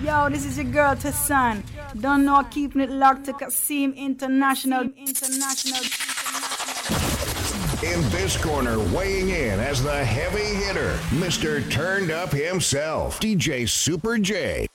Yo, this is your girl Tassan. Don't know keeping it locked to Cassim International. International. In this corner, weighing in as the heavy hitter, Mr. Turned Up himself, DJ Super J.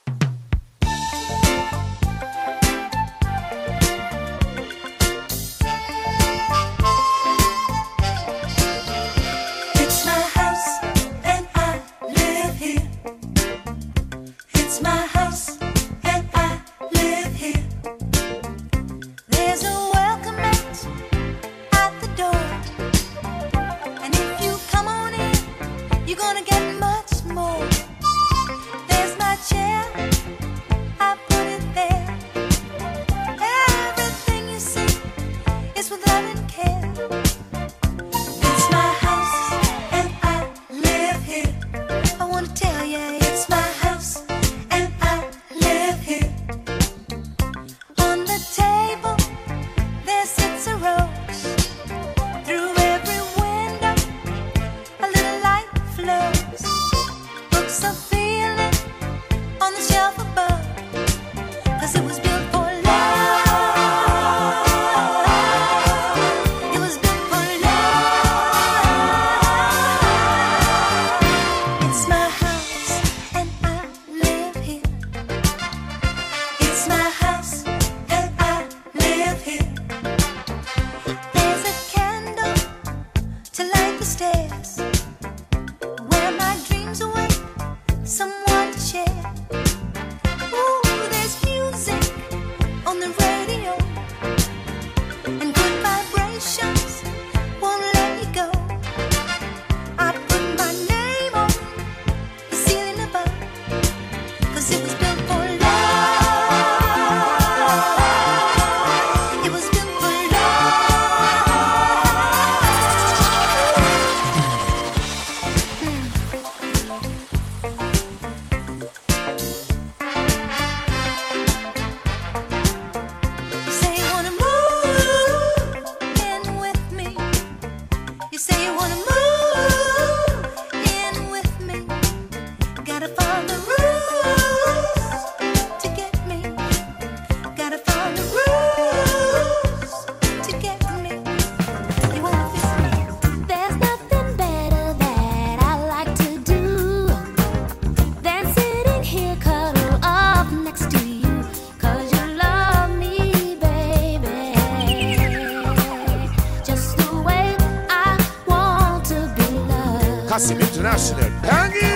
Massive International. Bang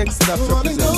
I wanna represent.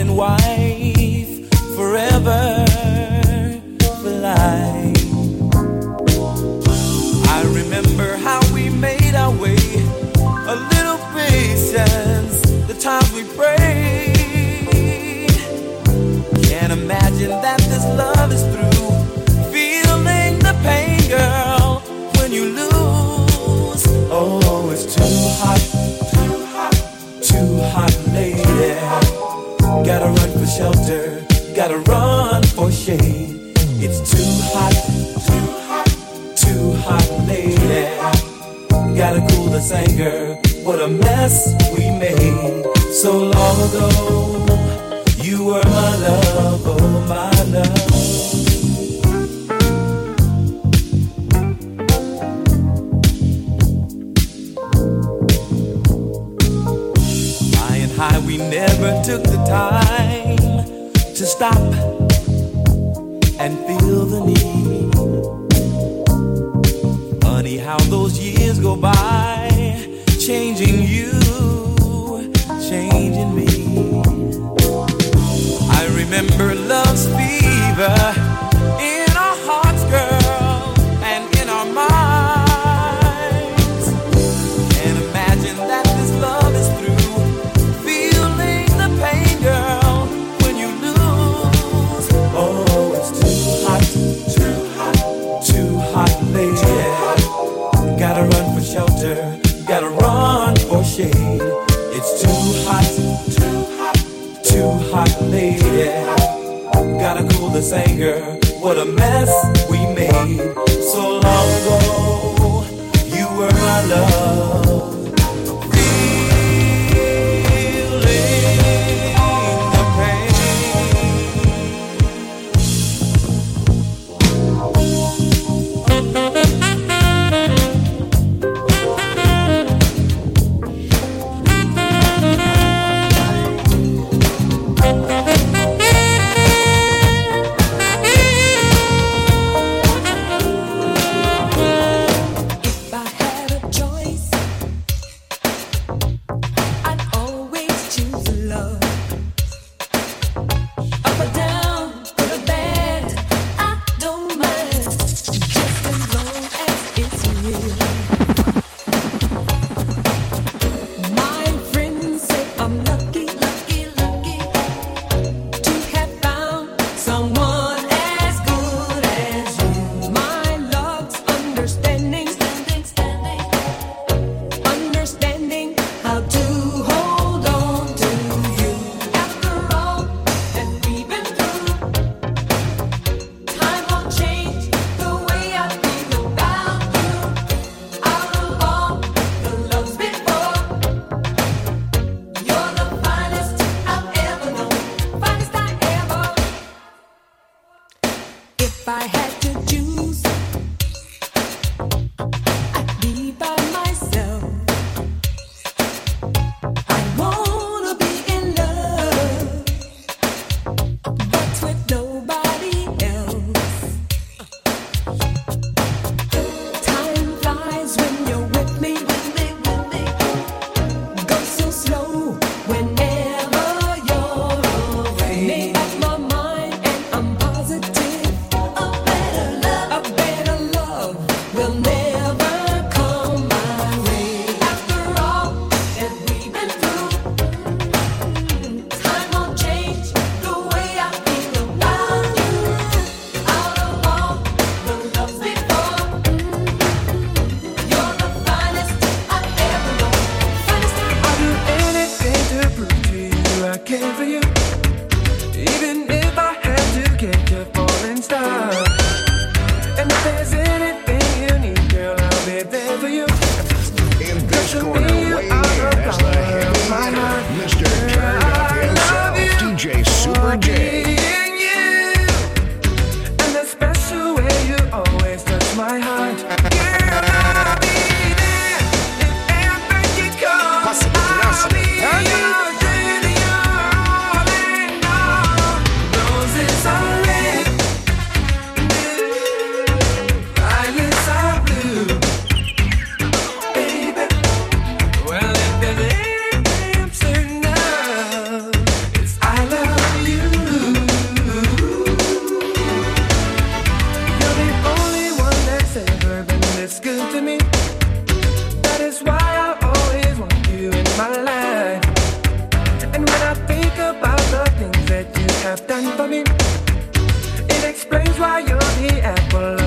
And wife good to me. That is why I always want you in my life. And when I think about the things that you have done for me, it explains why you're the apple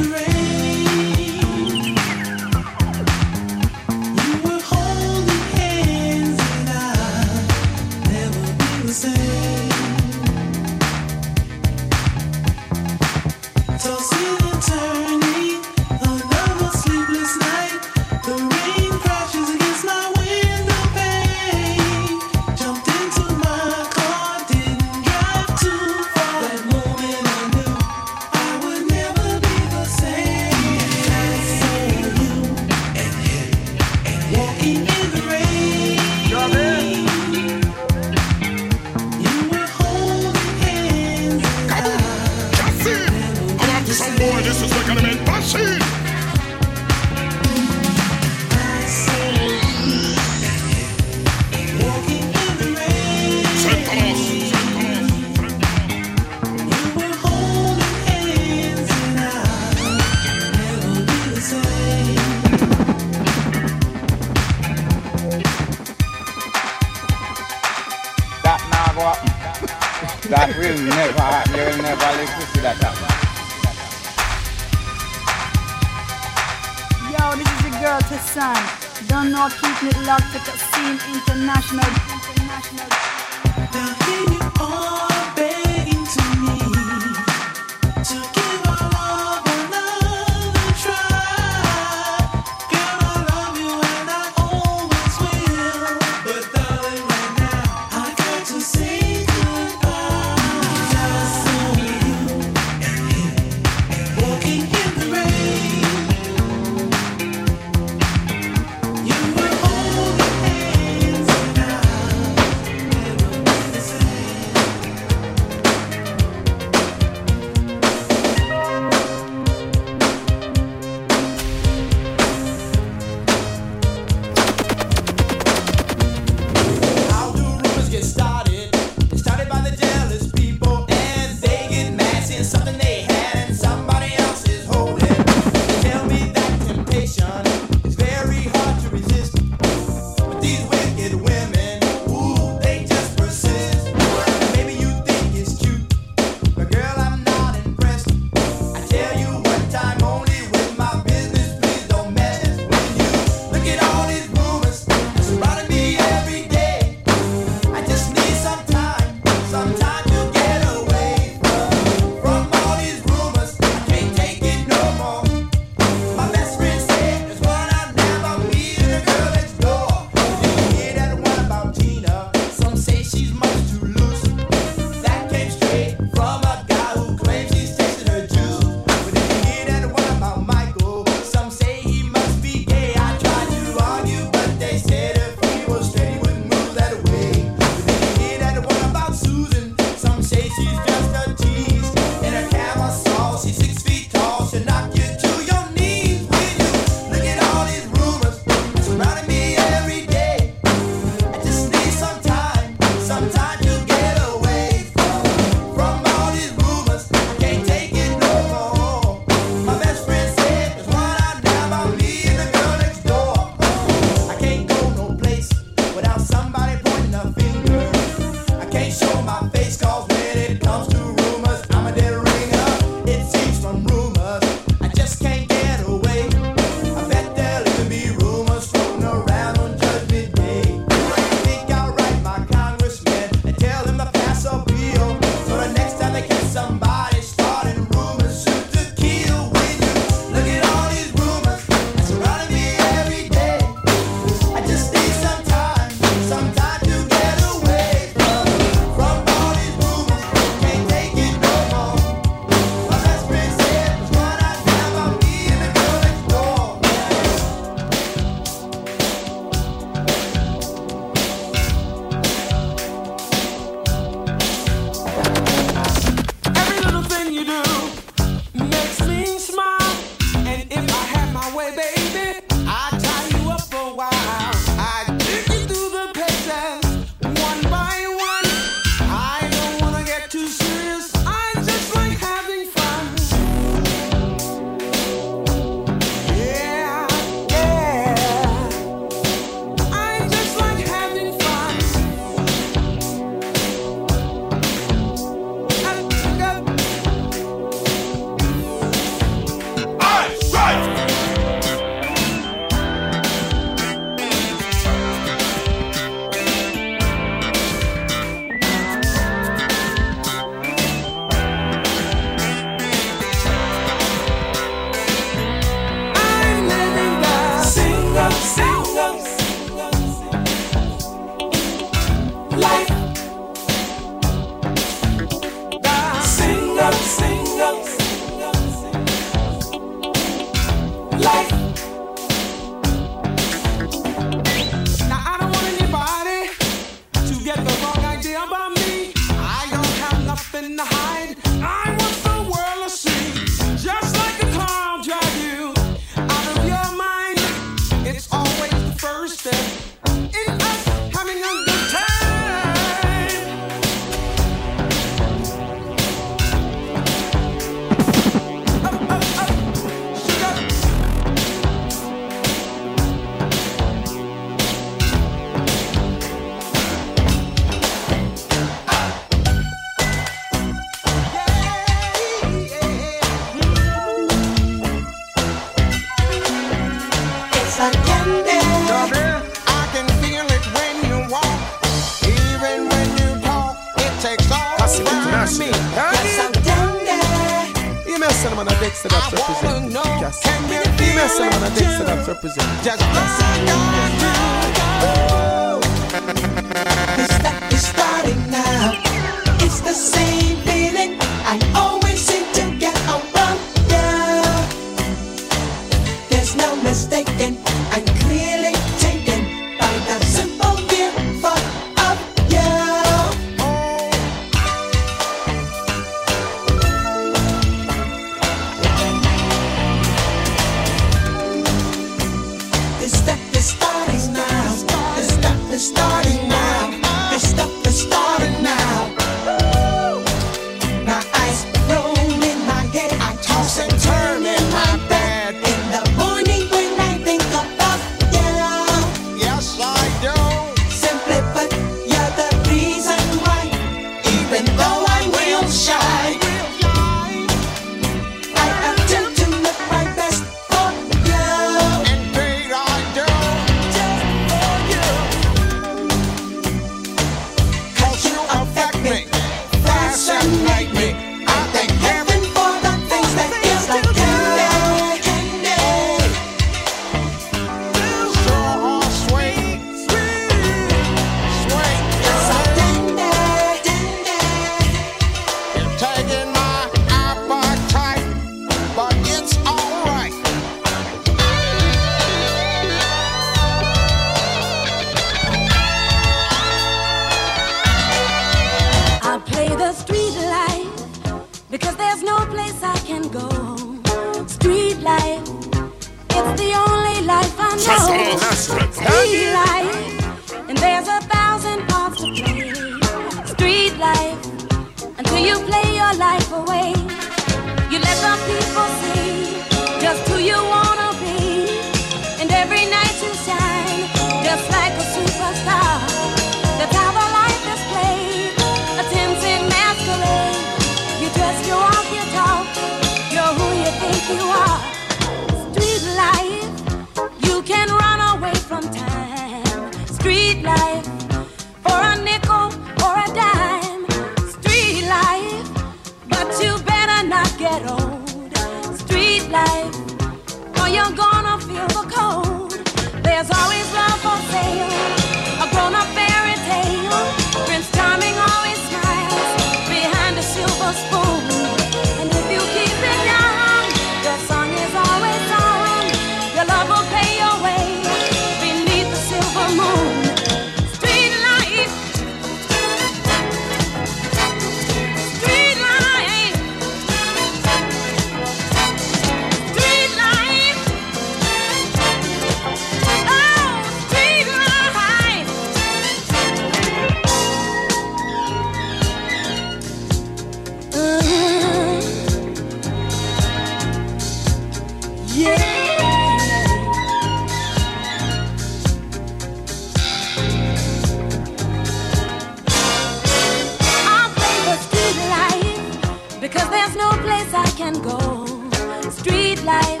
life.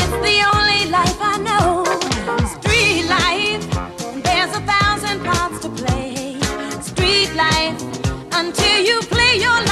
It's the only life I know. Street life, there's a thousand parts to play. Street life, until you play your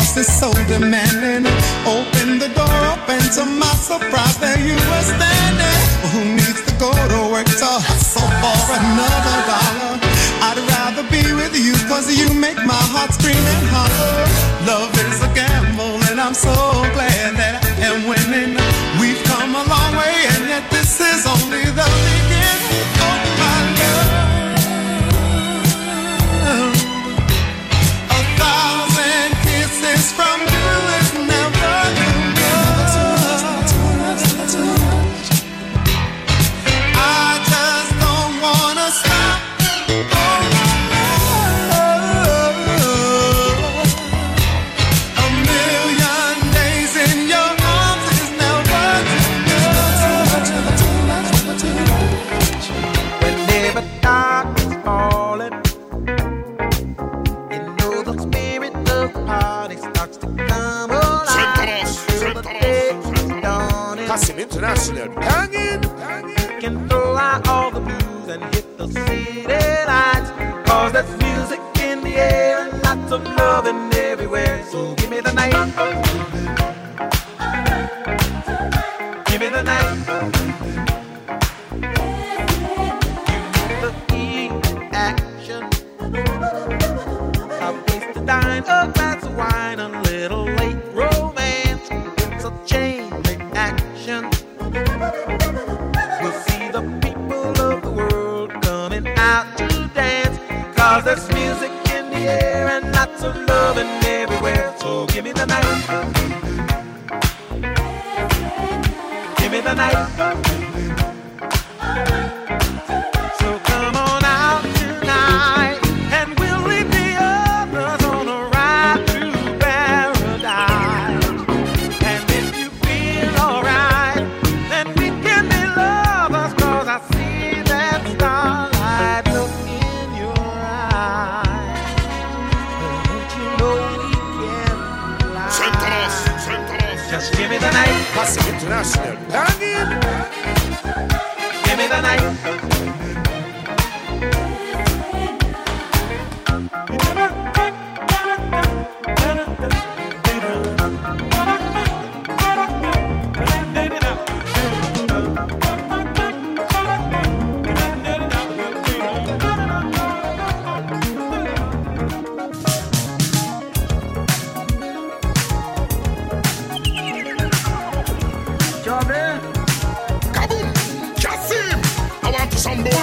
cause is so demanding. Open the door, open to my surprise, there you were standing.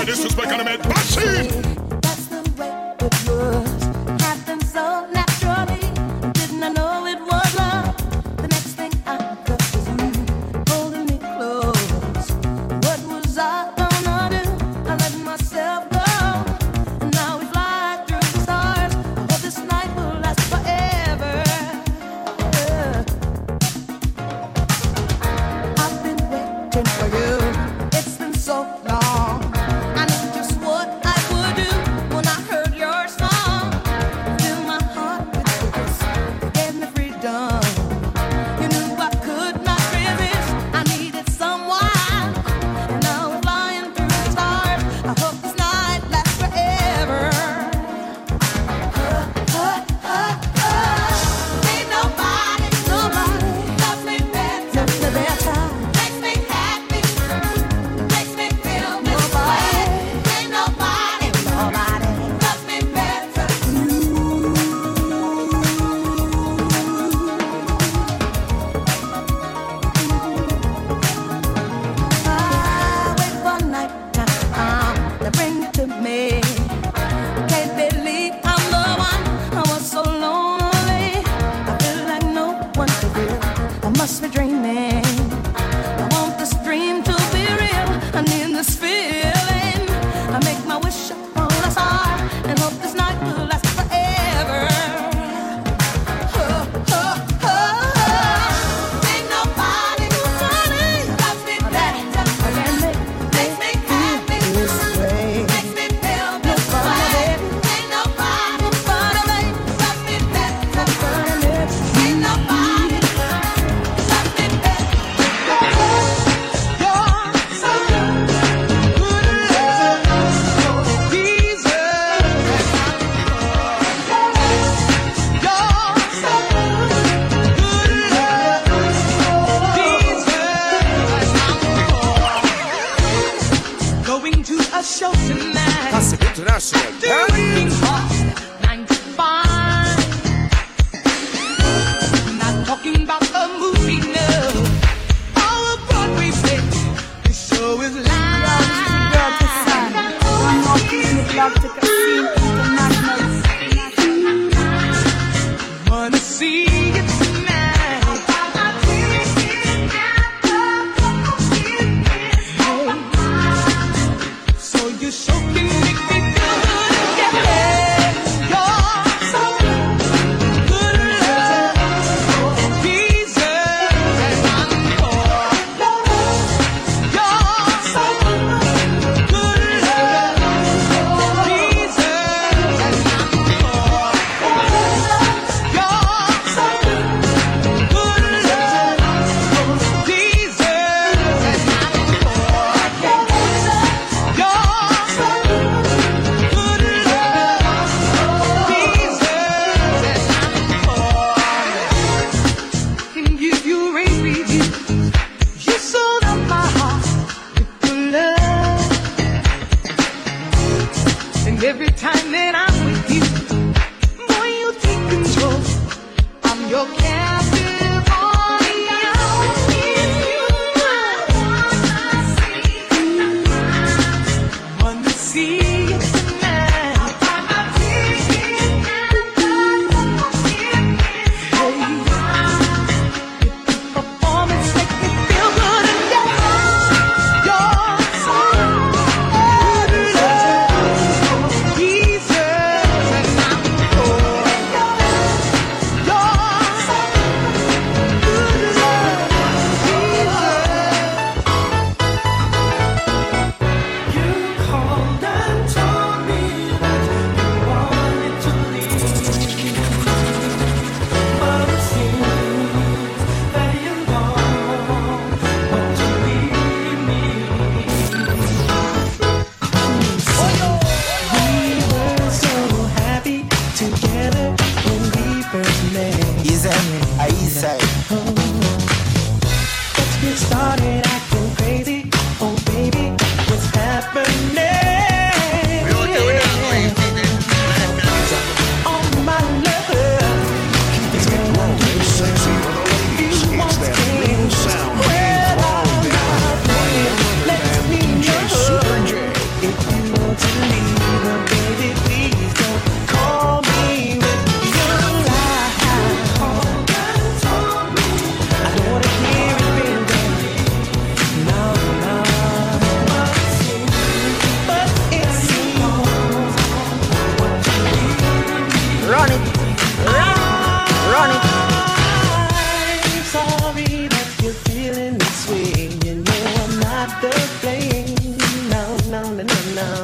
disrespect and I made machine. now.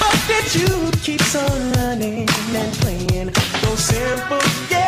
But that you keeps on running and playing those simple games.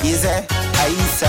quiser, aí se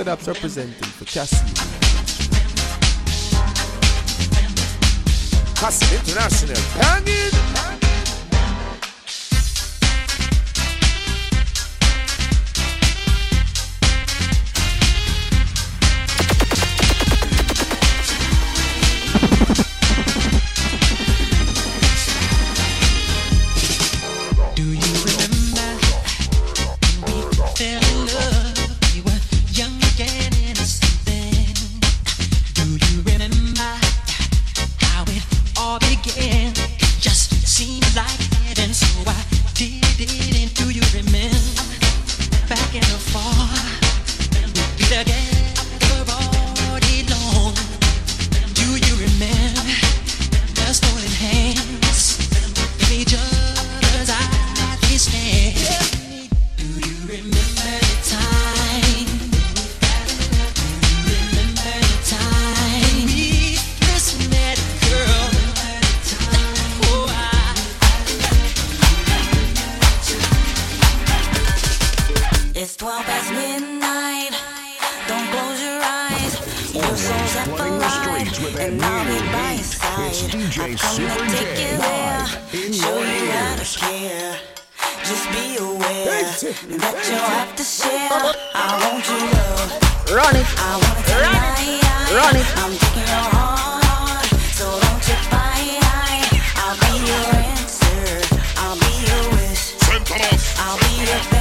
Sedap's representing for Cassim. Cassim International, banging! be aware that you'll have to share. I want you love. Run it. I want it. Run it. I'm taking your heart, so don't you fight. I'll be your answer. I'll be your wish. I'll be your. Best.